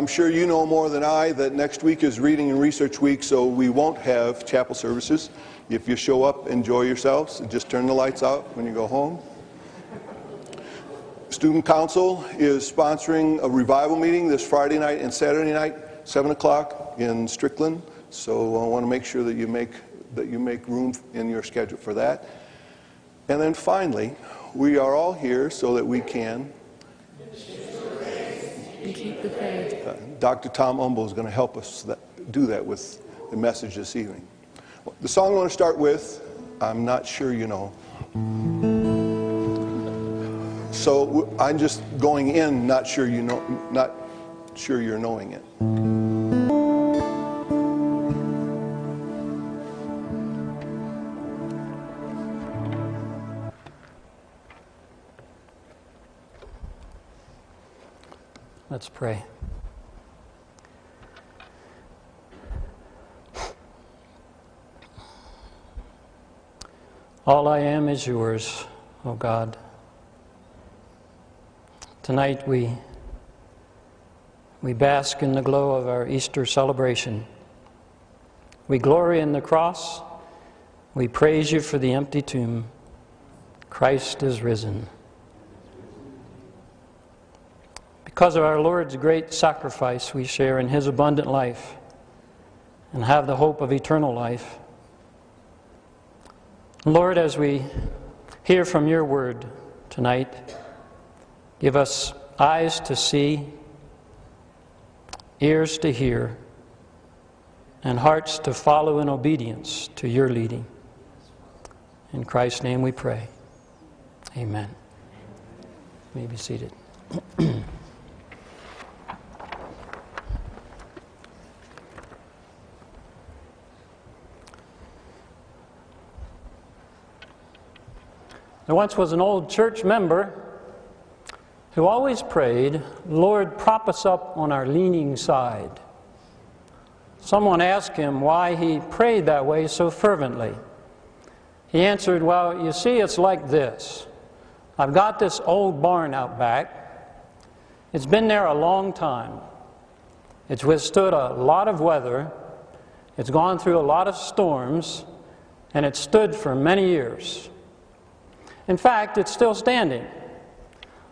I'm sure you know more than I that next week is Reading and Research Week, so we won't have chapel services. If you show up, enjoy yourselves. Just turn the lights out when you go home. Student Council is sponsoring a revival meeting this Friday night and Saturday night, 7 o'clock in Strickland. So I want to make sure that you make, that you make room in your schedule for that. And then finally, we are all here so that we can. And keep the faith. Uh, Dr. Tom Umbel is going to help us that, do that with the message this evening. The song I want to start with, I'm not sure you know. So I'm just going in, not sure you know, not sure you're knowing it. Let's pray. All I am is yours, O God. Tonight we, we bask in the glow of our Easter celebration. We glory in the cross. We praise you for the empty tomb. Christ is risen. Because of our Lord's great sacrifice, we share in his abundant life and have the hope of eternal life. Lord, as we hear from your word tonight, give us eyes to see, ears to hear, and hearts to follow in obedience to your leading. In Christ's name we pray. Amen. You may be seated. There once was an old church member who always prayed, Lord, prop us up on our leaning side. Someone asked him why he prayed that way so fervently. He answered, Well, you see, it's like this. I've got this old barn out back. It's been there a long time. It's withstood a lot of weather. It's gone through a lot of storms. And it's stood for many years. In fact, it's still standing.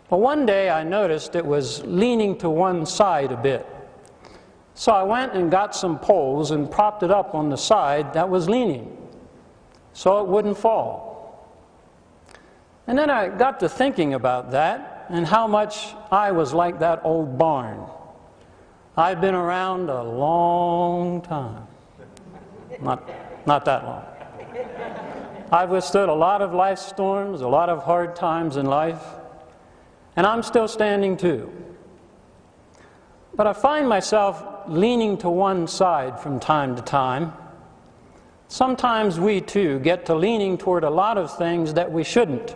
But one day I noticed it was leaning to one side a bit. So I went and got some poles and propped it up on the side that was leaning so it wouldn't fall. And then I got to thinking about that and how much I was like that old barn. I've been around a long time. Not, not that long. I've withstood a lot of life storms, a lot of hard times in life, and I'm still standing too. But I find myself leaning to one side from time to time. Sometimes we too get to leaning toward a lot of things that we shouldn't.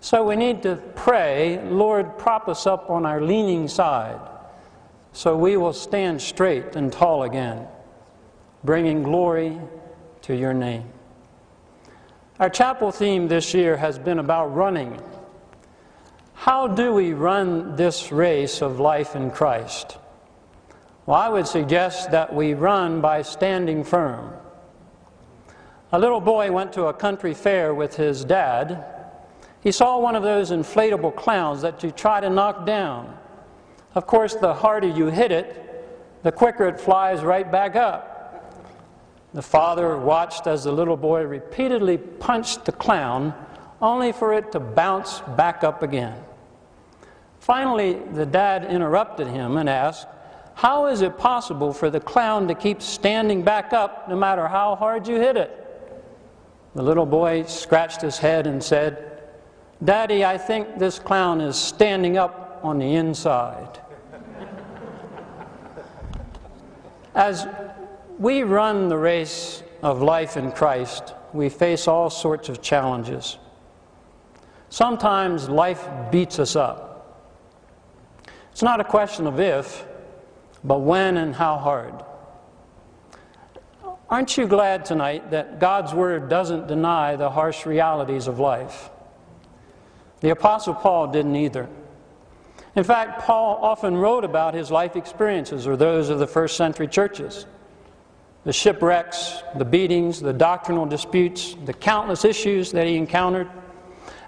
So we need to pray, Lord, prop us up on our leaning side so we will stand straight and tall again, bringing glory to your name. Our chapel theme this year has been about running. How do we run this race of life in Christ? Well, I would suggest that we run by standing firm. A little boy went to a country fair with his dad. He saw one of those inflatable clowns that you try to knock down. Of course, the harder you hit it, the quicker it flies right back up. The father watched as the little boy repeatedly punched the clown, only for it to bounce back up again. Finally, the dad interrupted him and asked, How is it possible for the clown to keep standing back up no matter how hard you hit it? The little boy scratched his head and said, Daddy, I think this clown is standing up on the inside. As we run the race of life in Christ, we face all sorts of challenges. Sometimes life beats us up. It's not a question of if, but when and how hard. Aren't you glad tonight that God's Word doesn't deny the harsh realities of life? The Apostle Paul didn't either. In fact, Paul often wrote about his life experiences or those of the first century churches the shipwrecks, the beatings, the doctrinal disputes, the countless issues that he encountered.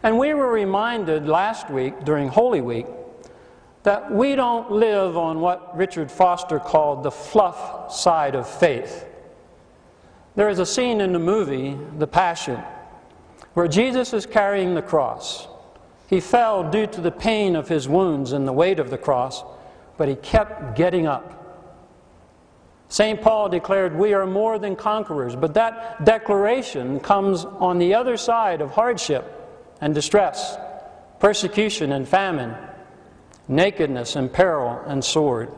And we were reminded last week during Holy Week that we don't live on what Richard Foster called the fluff side of faith. There is a scene in the movie, The Passion, where Jesus is carrying the cross. He fell due to the pain of his wounds and the weight of the cross, but he kept getting up. St. Paul declared, We are more than conquerors, but that declaration comes on the other side of hardship and distress, persecution and famine, nakedness and peril and sword.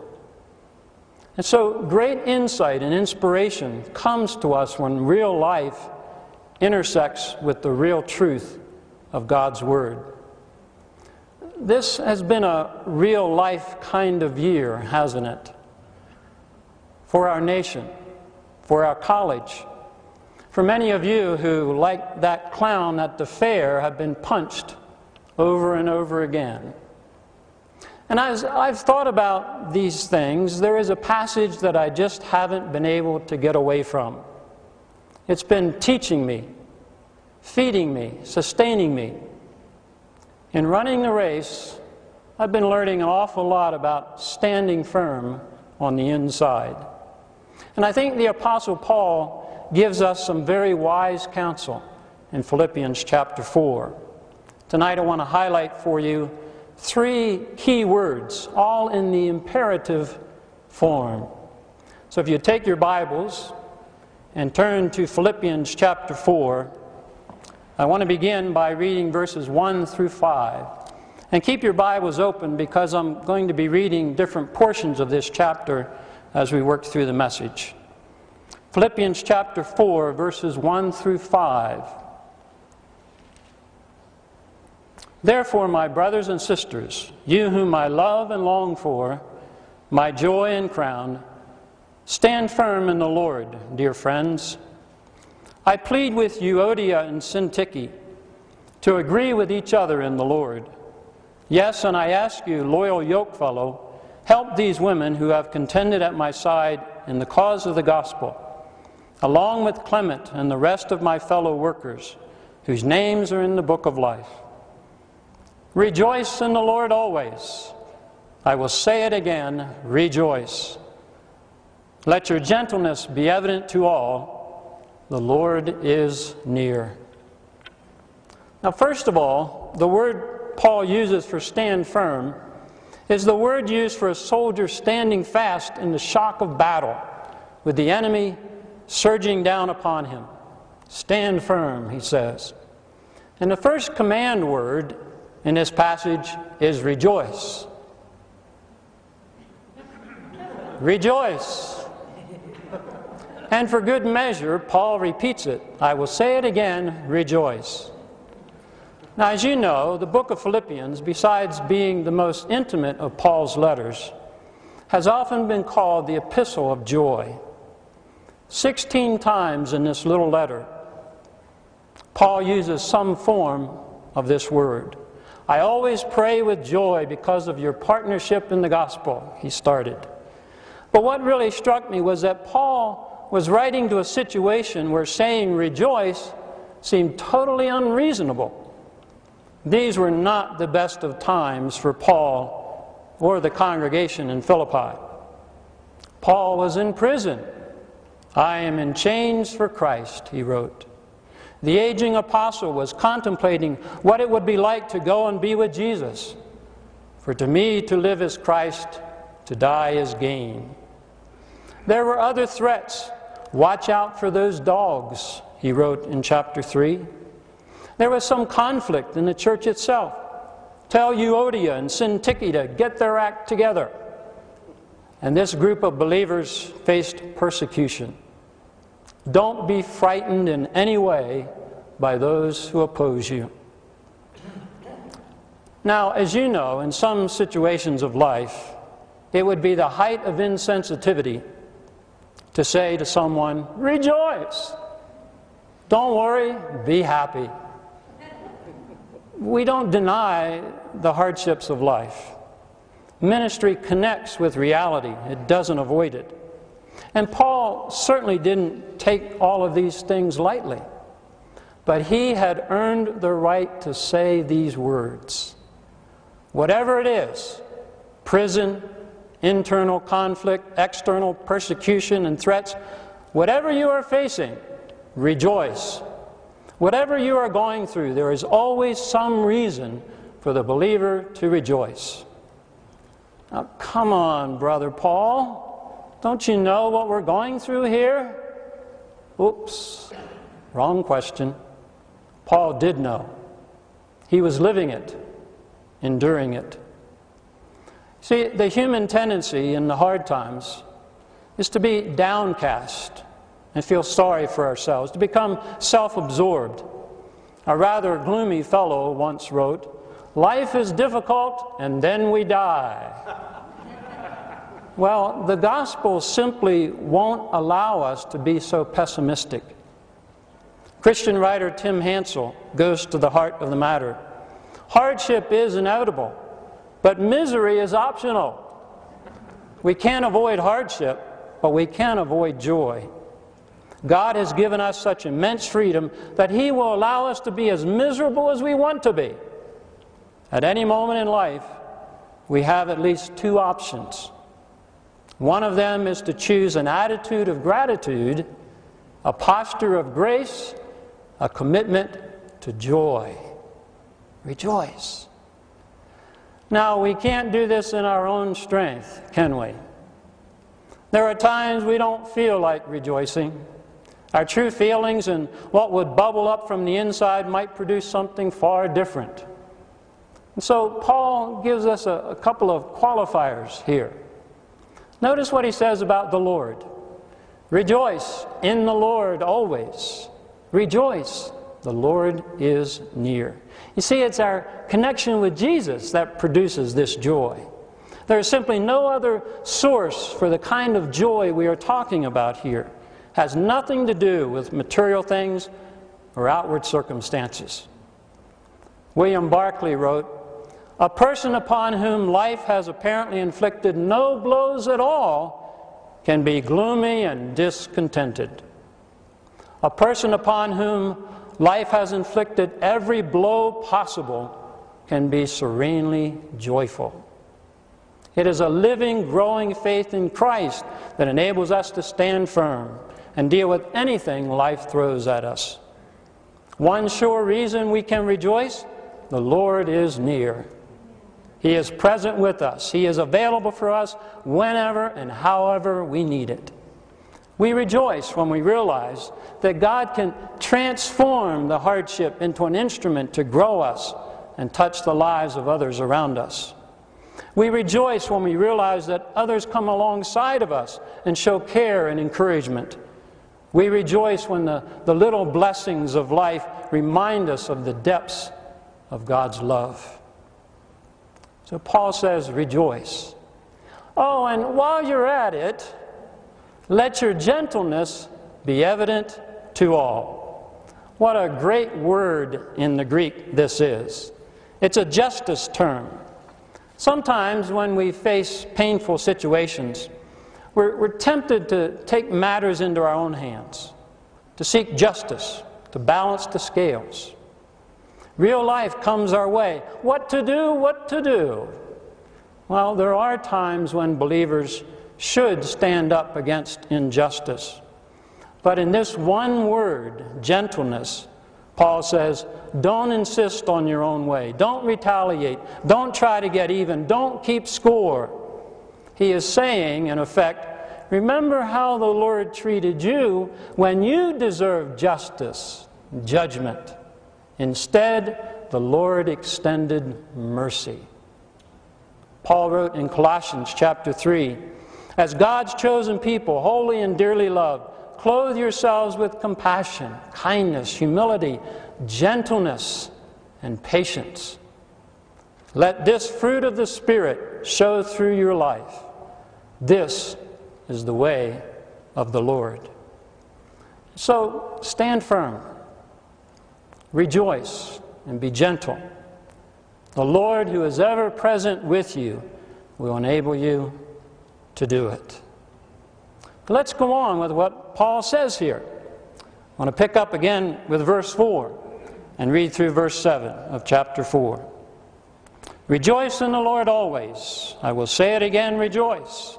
And so, great insight and inspiration comes to us when real life intersects with the real truth of God's Word. This has been a real life kind of year, hasn't it? For our nation, for our college, for many of you who, like that clown at the fair, have been punched over and over again. And as I've thought about these things, there is a passage that I just haven't been able to get away from. It's been teaching me, feeding me, sustaining me. In running the race, I've been learning an awful lot about standing firm on the inside. And I think the Apostle Paul gives us some very wise counsel in Philippians chapter 4. Tonight I want to highlight for you three key words, all in the imperative form. So if you take your Bibles and turn to Philippians chapter 4, I want to begin by reading verses 1 through 5. And keep your Bibles open because I'm going to be reading different portions of this chapter as we work through the message. Philippians chapter 4, verses 1 through 5. Therefore, my brothers and sisters, you whom I love and long for, my joy and crown, stand firm in the Lord, dear friends. I plead with Euodia and Syntyche to agree with each other in the Lord. Yes, and I ask you, loyal yokefellow, help these women who have contended at my side in the cause of the gospel, along with Clement and the rest of my fellow workers, whose names are in the book of life. Rejoice in the Lord always. I will say it again rejoice. Let your gentleness be evident to all. The Lord is near. Now, first of all, the word Paul uses for stand firm is the word used for a soldier standing fast in the shock of battle with the enemy surging down upon him. Stand firm, he says. And the first command word in this passage is rejoice. rejoice. And for good measure, Paul repeats it. I will say it again rejoice. Now, as you know, the book of Philippians, besides being the most intimate of Paul's letters, has often been called the epistle of joy. Sixteen times in this little letter, Paul uses some form of this word. I always pray with joy because of your partnership in the gospel, he started. But what really struck me was that Paul was writing to a situation where saying rejoice seemed totally unreasonable. These were not the best of times for Paul or the congregation in Philippi. Paul was in prison. I am in chains for Christ, he wrote. The aging apostle was contemplating what it would be like to go and be with Jesus. For to me, to live is Christ, to die is gain. There were other threats. Watch out for those dogs, he wrote in chapter 3. There was some conflict in the church itself. Tell Euodia and Syntyche to get their act together. And this group of believers faced persecution. Don't be frightened in any way by those who oppose you. Now, as you know, in some situations of life, it would be the height of insensitivity to say to someone, Rejoice! Don't worry, be happy. We don't deny the hardships of life. Ministry connects with reality, it doesn't avoid it. And Paul certainly didn't take all of these things lightly, but he had earned the right to say these words. Whatever it is prison, internal conflict, external persecution and threats whatever you are facing, rejoice. Whatever you are going through, there is always some reason for the believer to rejoice. Now, come on, Brother Paul. Don't you know what we're going through here? Oops, wrong question. Paul did know. He was living it, enduring it. See, the human tendency in the hard times is to be downcast and feel sorry for ourselves, to become self absorbed. A rather gloomy fellow once wrote, Life is difficult and then we die. well, the gospel simply won't allow us to be so pessimistic. Christian writer Tim Hansel goes to the heart of the matter. Hardship is inevitable, but misery is optional. We can't avoid hardship, but we can avoid joy. God has given us such immense freedom that He will allow us to be as miserable as we want to be. At any moment in life, we have at least two options. One of them is to choose an attitude of gratitude, a posture of grace, a commitment to joy. Rejoice. Now, we can't do this in our own strength, can we? There are times we don't feel like rejoicing. Our true feelings and what would bubble up from the inside might produce something far different. And so Paul gives us a, a couple of qualifiers here. Notice what he says about the Lord Rejoice in the Lord always. Rejoice, the Lord is near. You see, it's our connection with Jesus that produces this joy. There is simply no other source for the kind of joy we are talking about here. Has nothing to do with material things or outward circumstances. William Barclay wrote, a person upon whom life has apparently inflicted no blows at all can be gloomy and discontented. A person upon whom life has inflicted every blow possible can be serenely joyful. It is a living, growing faith in Christ that enables us to stand firm and deal with anything life throws at us. One sure reason we can rejoice the Lord is near. He is present with us. He is available for us whenever and however we need it. We rejoice when we realize that God can transform the hardship into an instrument to grow us and touch the lives of others around us. We rejoice when we realize that others come alongside of us and show care and encouragement. We rejoice when the, the little blessings of life remind us of the depths of God's love. So Paul says, rejoice. Oh, and while you're at it, let your gentleness be evident to all. What a great word in the Greek this is. It's a justice term. Sometimes when we face painful situations, we're, we're tempted to take matters into our own hands, to seek justice, to balance the scales. Real life comes our way. What to do, what to do. Well, there are times when believers should stand up against injustice. But in this one word, gentleness, Paul says, don't insist on your own way. Don't retaliate. Don't try to get even. Don't keep score. He is saying, in effect, remember how the Lord treated you when you deserved justice, judgment. Instead, the Lord extended mercy. Paul wrote in Colossians chapter 3 As God's chosen people, holy and dearly loved, clothe yourselves with compassion, kindness, humility, gentleness, and patience. Let this fruit of the Spirit show through your life. This is the way of the Lord. So stand firm. Rejoice and be gentle. The Lord, who is ever present with you, will enable you to do it. Let's go on with what Paul says here. I want to pick up again with verse 4 and read through verse 7 of chapter 4. Rejoice in the Lord always. I will say it again, rejoice.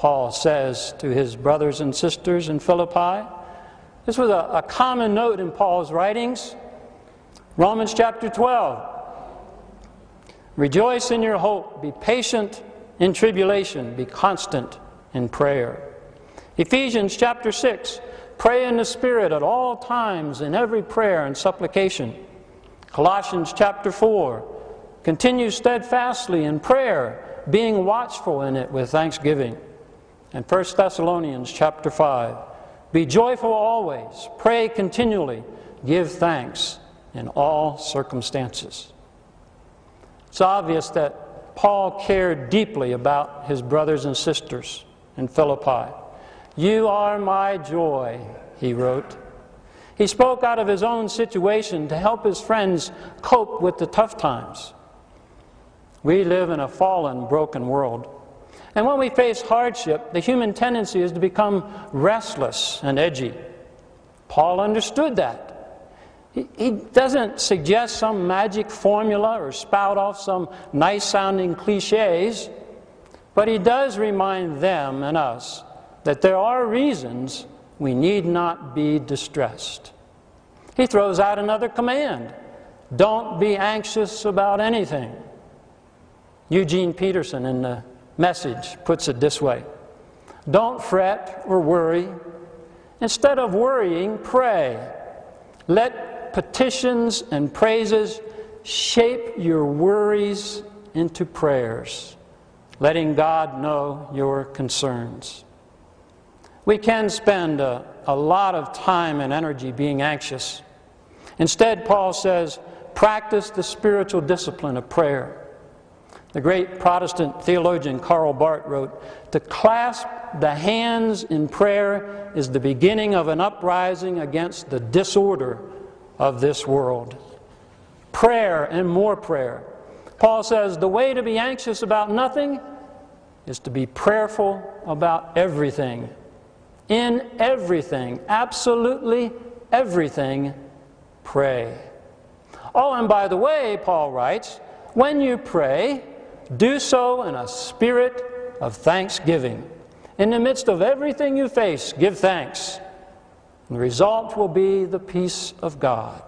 Paul says to his brothers and sisters in Philippi. This was a, a common note in Paul's writings. Romans chapter 12. Rejoice in your hope, be patient in tribulation, be constant in prayer. Ephesians chapter 6. Pray in the Spirit at all times in every prayer and supplication. Colossians chapter 4. Continue steadfastly in prayer, being watchful in it with thanksgiving. And 1 Thessalonians chapter 5. Be joyful always, pray continually, give thanks in all circumstances. It's obvious that Paul cared deeply about his brothers and sisters in Philippi. You are my joy, he wrote. He spoke out of his own situation to help his friends cope with the tough times. We live in a fallen, broken world. And when we face hardship, the human tendency is to become restless and edgy. Paul understood that. He, he doesn't suggest some magic formula or spout off some nice sounding cliches, but he does remind them and us that there are reasons we need not be distressed. He throws out another command don't be anxious about anything. Eugene Peterson in the message puts it this way Don't fret or worry. Instead of worrying, pray. Let petitions and praises shape your worries into prayers, letting God know your concerns. We can spend a, a lot of time and energy being anxious. Instead, Paul says, practice the spiritual discipline of prayer. The great Protestant theologian Karl Barth wrote To clasp the hands in prayer is the beginning of an uprising against the disorder of this world. Prayer and more prayer. Paul says the way to be anxious about nothing is to be prayerful about everything in everything, absolutely everything, pray. Oh, and by the way, Paul writes, when you pray, do so in a spirit of thanksgiving. In the midst of everything you face, give thanks. And the result will be the peace of God.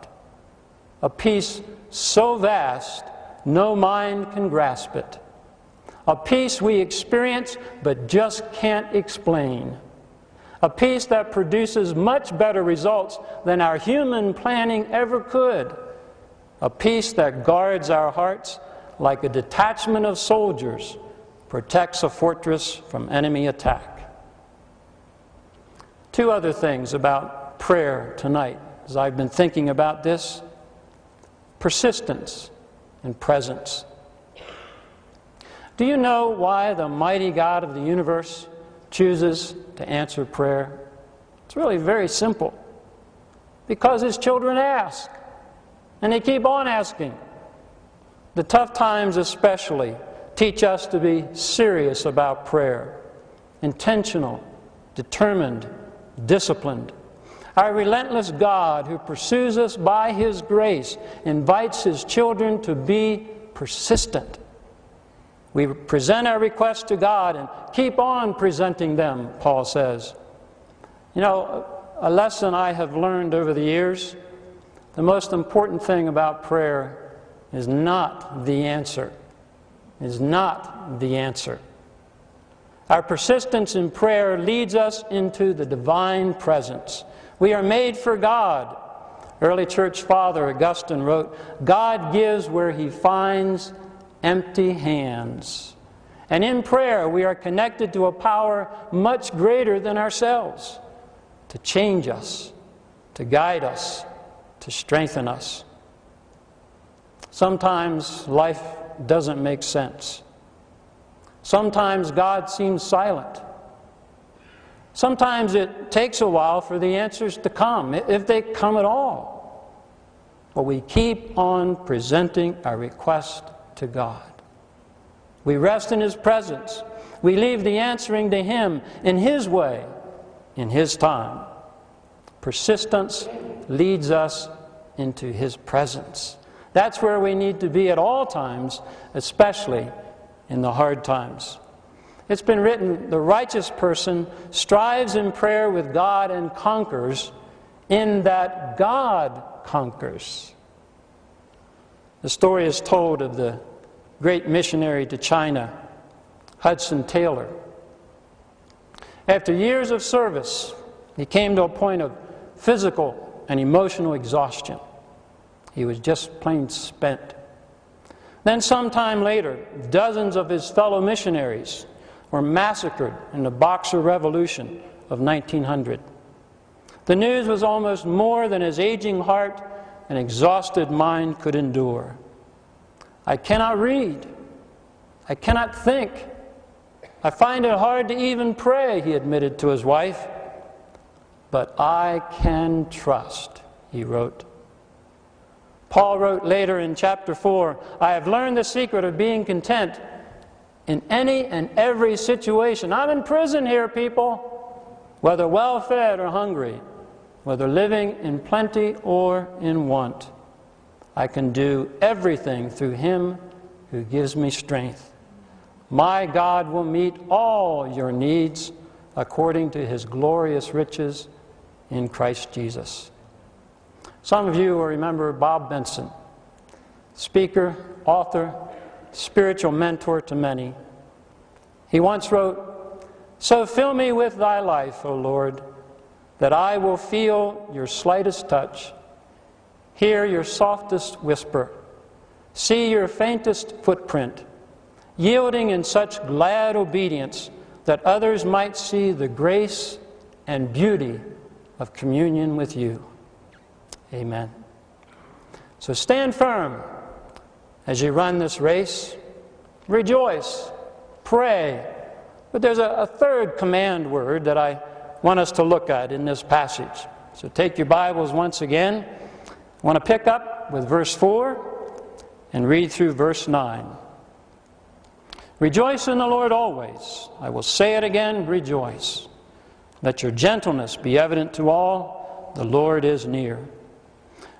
A peace so vast, no mind can grasp it. A peace we experience but just can't explain a peace that produces much better results than our human planning ever could, a peace that guards our hearts like a detachment of soldiers protects a fortress from enemy attack. Two other things about prayer tonight as I've been thinking about this persistence and presence. Do you know why the mighty God of the universe chooses to answer prayer? It's really very simple. Because his children ask, and they keep on asking. The tough times, especially, teach us to be serious about prayer, intentional, determined, disciplined. Our relentless God, who pursues us by His grace, invites His children to be persistent we present our requests to God and keep on presenting them, Paul says. You know, a lesson I have learned over the years the most important thing about prayer is not the answer. Is not the answer. Our persistence in prayer leads us into the divine presence. We are made for God. Early church father Augustine wrote God gives where he finds empty hands. And in prayer, we are connected to a power much greater than ourselves to change us, to guide us, to strengthen us. Sometimes life doesn't make sense. Sometimes God seems silent. Sometimes it takes a while for the answers to come, if they come at all. But we keep on presenting our request to God. We rest in His presence. We leave the answering to Him in His way, in His time. Persistence leads us into His presence. That's where we need to be at all times, especially in the hard times. It's been written the righteous person strives in prayer with God and conquers, in that God conquers. The story is told of the great missionary to China, Hudson Taylor. After years of service, he came to a point of physical and emotional exhaustion. He was just plain spent. Then, sometime later, dozens of his fellow missionaries were massacred in the Boxer Revolution of 1900. The news was almost more than his aging heart and exhausted mind could endure. I cannot read. I cannot think. I find it hard to even pray, he admitted to his wife. But I can trust, he wrote. Paul wrote later in chapter 4 I have learned the secret of being content in any and every situation. I'm in prison here, people, whether well fed or hungry, whether living in plenty or in want. I can do everything through Him who gives me strength. My God will meet all your needs according to His glorious riches in Christ Jesus. Some of you will remember Bob Benson, speaker, author, spiritual mentor to many. He once wrote, So fill me with thy life, O Lord, that I will feel your slightest touch, hear your softest whisper, see your faintest footprint, yielding in such glad obedience that others might see the grace and beauty of communion with you. Amen. So stand firm as you run this race. Rejoice. Pray. But there's a, a, third command word that I want us to look at in this passage. So take your Bibles once again. I want to pick up with verse 4 and read through verse 9. Rejoice in the Lord always. I will say it again rejoice. Let your gentleness be evident to all. The Lord is near.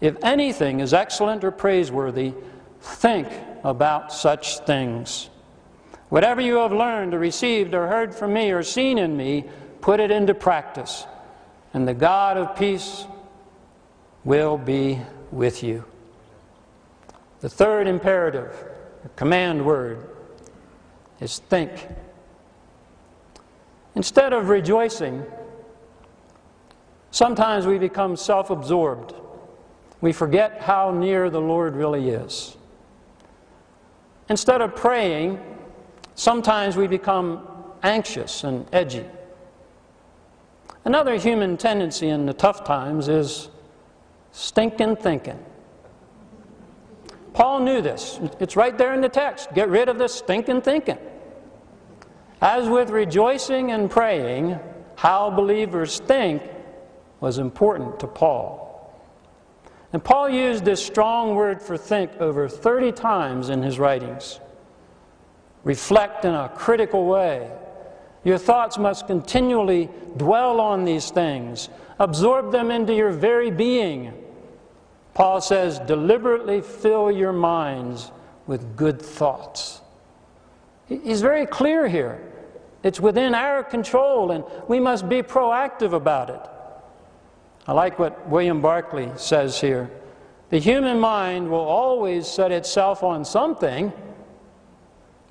if anything is excellent or praiseworthy, think about such things. Whatever you have learned or received or heard from me or seen in me, put it into practice, and the God of peace will be with you. The third imperative, command word, is think. Instead of rejoicing, sometimes we become self absorbed we forget how near the Lord really is. Instead of praying, sometimes we become anxious and edgy. Another human tendency in the tough times is stinking thinking. Paul knew this. It's right there in the text. Get rid of this stinking thinking. As with rejoicing and praying, how believers think was important to Paul. And Paul used this strong word for think over 30 times in his writings. Reflect in a critical way. Your thoughts must continually dwell on these things, absorb them into your very being. Paul says, deliberately fill your minds with good thoughts. He's very clear here. It's within our control, and we must be proactive about it. I like what William Barclay says here. The human mind will always set itself on something.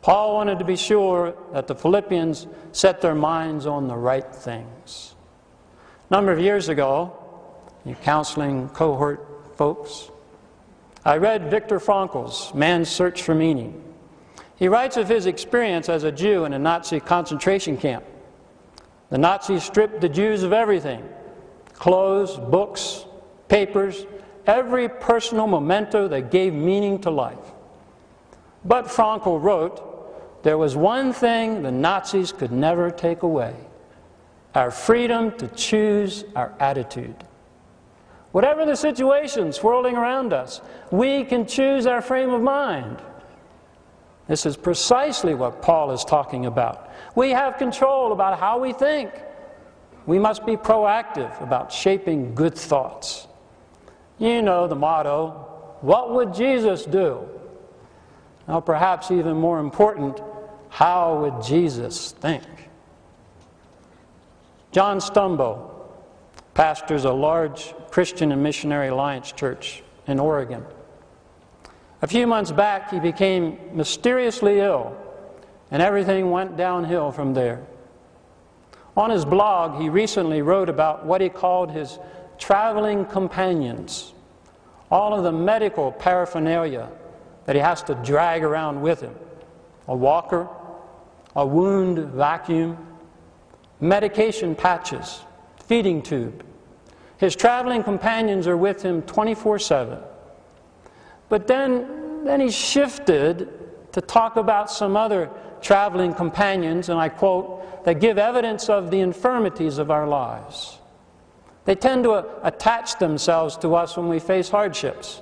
Paul wanted to be sure that the Philippians set their minds on the right things. A number of years ago, you counseling cohort folks, I read Viktor Frankl's Man's Search for Meaning. He writes of his experience as a Jew in a Nazi concentration camp. The Nazis stripped the Jews of everything clothes, books, papers, every personal memento that gave meaning to life. But Frankl wrote, there was one thing the Nazis could never take away our freedom to choose our attitude. Whatever the situation swirling around us, we can choose our frame of mind. This is precisely what Paul is talking about. We have control about how we think. We must be proactive about shaping good thoughts. You know the motto what would Jesus do? Now, perhaps even more important, how would Jesus think? John Stumbo pastors a large Christian and Missionary Alliance church in Oregon. A few months back, he became mysteriously ill, and everything went downhill from there. On his blog, he recently wrote about what he called his traveling companions, all of the medical paraphernalia that he has to drag around with him a walker, a wound vacuum, medication patches, feeding tube. His traveling companions are with him 24 7. But then, then he shifted to talk about some other traveling companions, and I quote, that give evidence of the infirmities of our lives. They tend to uh, attach themselves to us when we face hardships.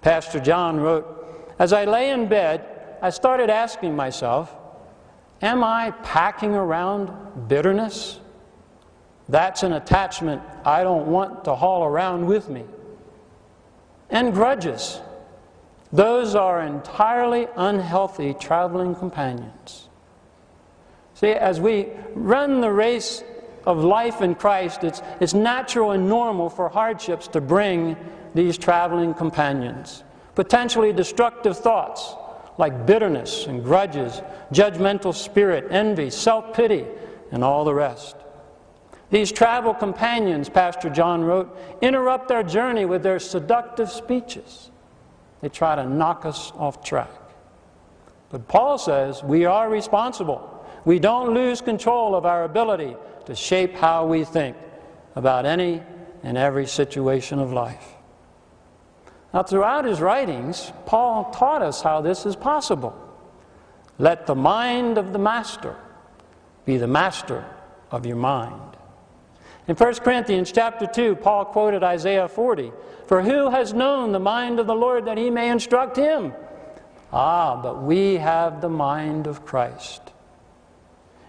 Pastor John wrote, As I lay in bed, I started asking myself, Am I packing around bitterness? That's an attachment I don't want to haul around with me and grudges. Those are entirely unhealthy traveling companions. See, as we run the race of life in Christ, it's, it's natural and normal for hardships to bring these traveling companions. Potentially destructive thoughts like bitterness and grudges, judgmental spirit, envy, self pity, and all the rest. These travel companions, Pastor John wrote, interrupt our journey with their seductive speeches. They try to knock us off track. But Paul says we are responsible. We don't lose control of our ability to shape how we think about any and every situation of life. Now, throughout his writings, Paul taught us how this is possible. Let the mind of the master be the master of your mind. In 1 Corinthians chapter 2, Paul quoted Isaiah 40 For who has known the mind of the Lord that he may instruct him? Ah, but we have the mind of Christ.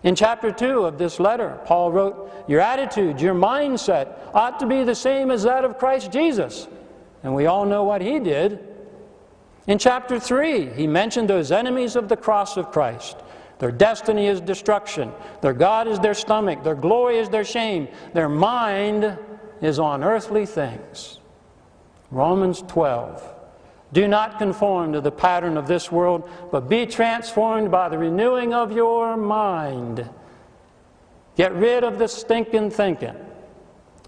In chapter 2 of this letter, Paul wrote, Your attitude, your mindset ought to be the same as that of Christ Jesus. And we all know what he did. In chapter 3, he mentioned those enemies of the cross of Christ their destiny is destruction. Their God is their stomach. Their glory is their shame. Their mind is on earthly things. Romans 12. Do not conform to the pattern of this world, but be transformed by the renewing of your mind. Get rid of the stinking thinking.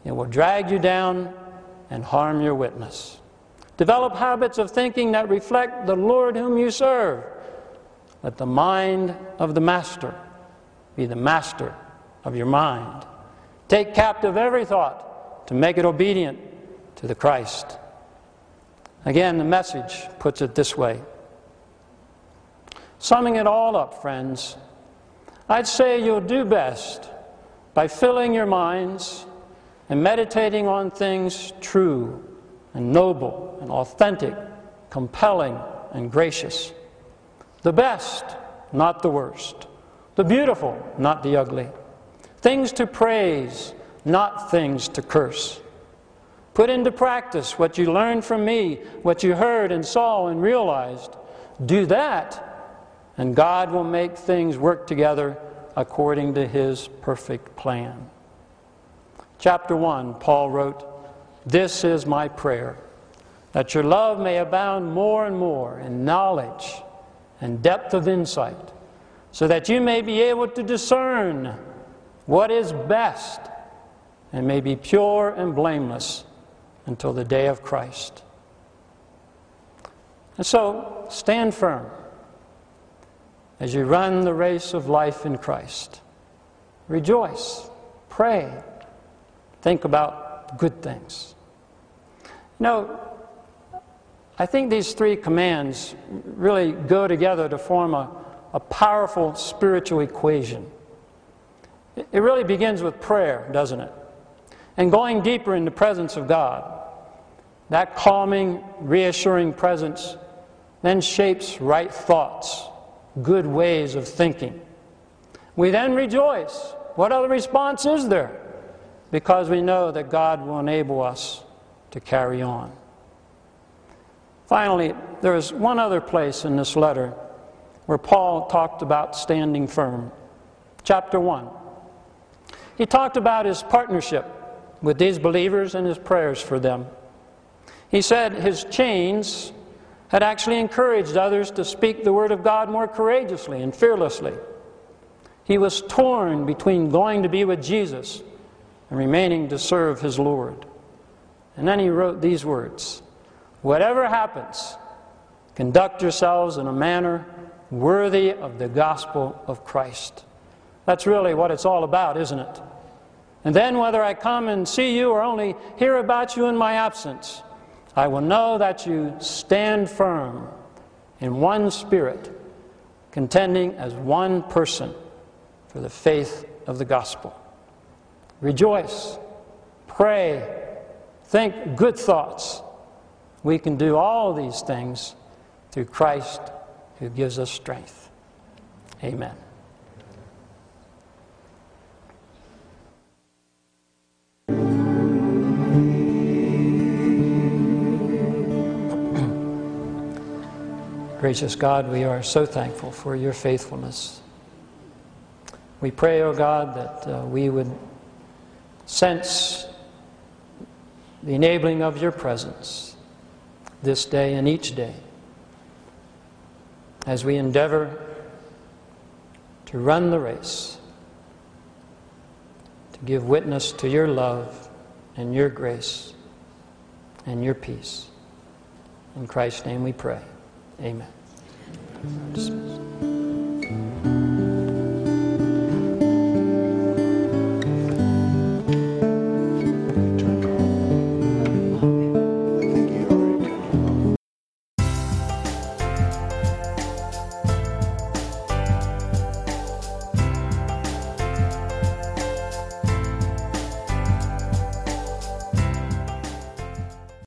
It will drag you down and harm your witness. Develop habits of thinking that reflect the Lord whom you serve. Let the mind of the master be the master of your mind. Take captive every thought to make it obedient to the Christ. Again, the message puts it this way. Summing it all up, friends, I'd say you'll do best by filling your minds and meditating on things true and noble and authentic, compelling and gracious. The best, not the worst. The beautiful, not the ugly. Things to praise, not things to curse. Put into practice what you learned from me, what you heard and saw and realized. Do that, and God will make things work together according to his perfect plan. Chapter 1, Paul wrote, This is my prayer, that your love may abound more and more in knowledge and depth of insight, so that you may be able to discern what is best and may be pure and blameless until the day of Christ. And so, stand firm as you run the race of life in Christ. Rejoice, pray, think about good things. You know, I think these three commands really go together to form a, a powerful spiritual equation. It really begins with prayer, doesn't it? And going deeper in the presence of God. That calming, reassuring presence then shapes right thoughts, good ways of thinking. We then rejoice. What other response is there? Because we know that God will enable us to carry on. Finally, there is one other place in this letter where Paul talked about standing firm. Chapter 1. He talked about his partnership with these believers and his prayers for them. He said his chains had actually encouraged others to speak the word of God more courageously and fearlessly. He was torn between going to be with Jesus and remaining to serve his Lord. And then he wrote these words Whatever happens, conduct yourselves in a manner worthy of the gospel of Christ. That's really what it's all about, isn't it? And then, whether I come and see you or only hear about you in my absence, I will know that you stand firm in one spirit, contending as one person for the faith of the gospel. Rejoice, pray, think good thoughts. We can do all these things through Christ who gives us strength. Amen. Gracious God, we are so thankful for your faithfulness. We pray, O oh God, that uh, we would sense the enabling of your presence this day and each day as we endeavor to run the race, to give witness to your love and your grace and your peace. In Christ's name we pray. Amen.